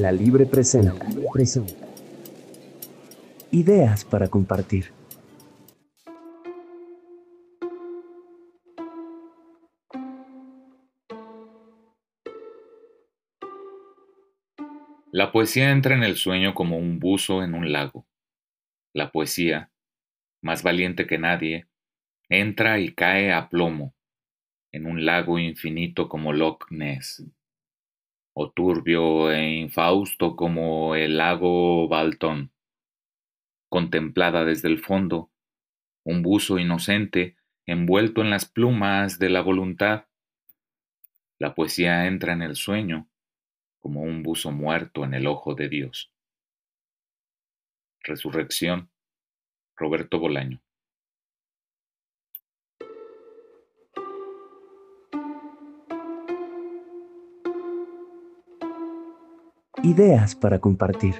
La Libre presenta. Ideas para compartir. La poesía entra en el sueño como un buzo en un lago. La poesía, más valiente que nadie, entra y cae a plomo en un lago infinito como Loch Ness, o turbio e infausto como el lago Baltón. Contemplada desde el fondo, un buzo inocente envuelto en las plumas de la voluntad. La poesía entra en el sueño como un buzo muerto en el ojo de Dios. Resurrección, Roberto Bolaño. Ideas para compartir.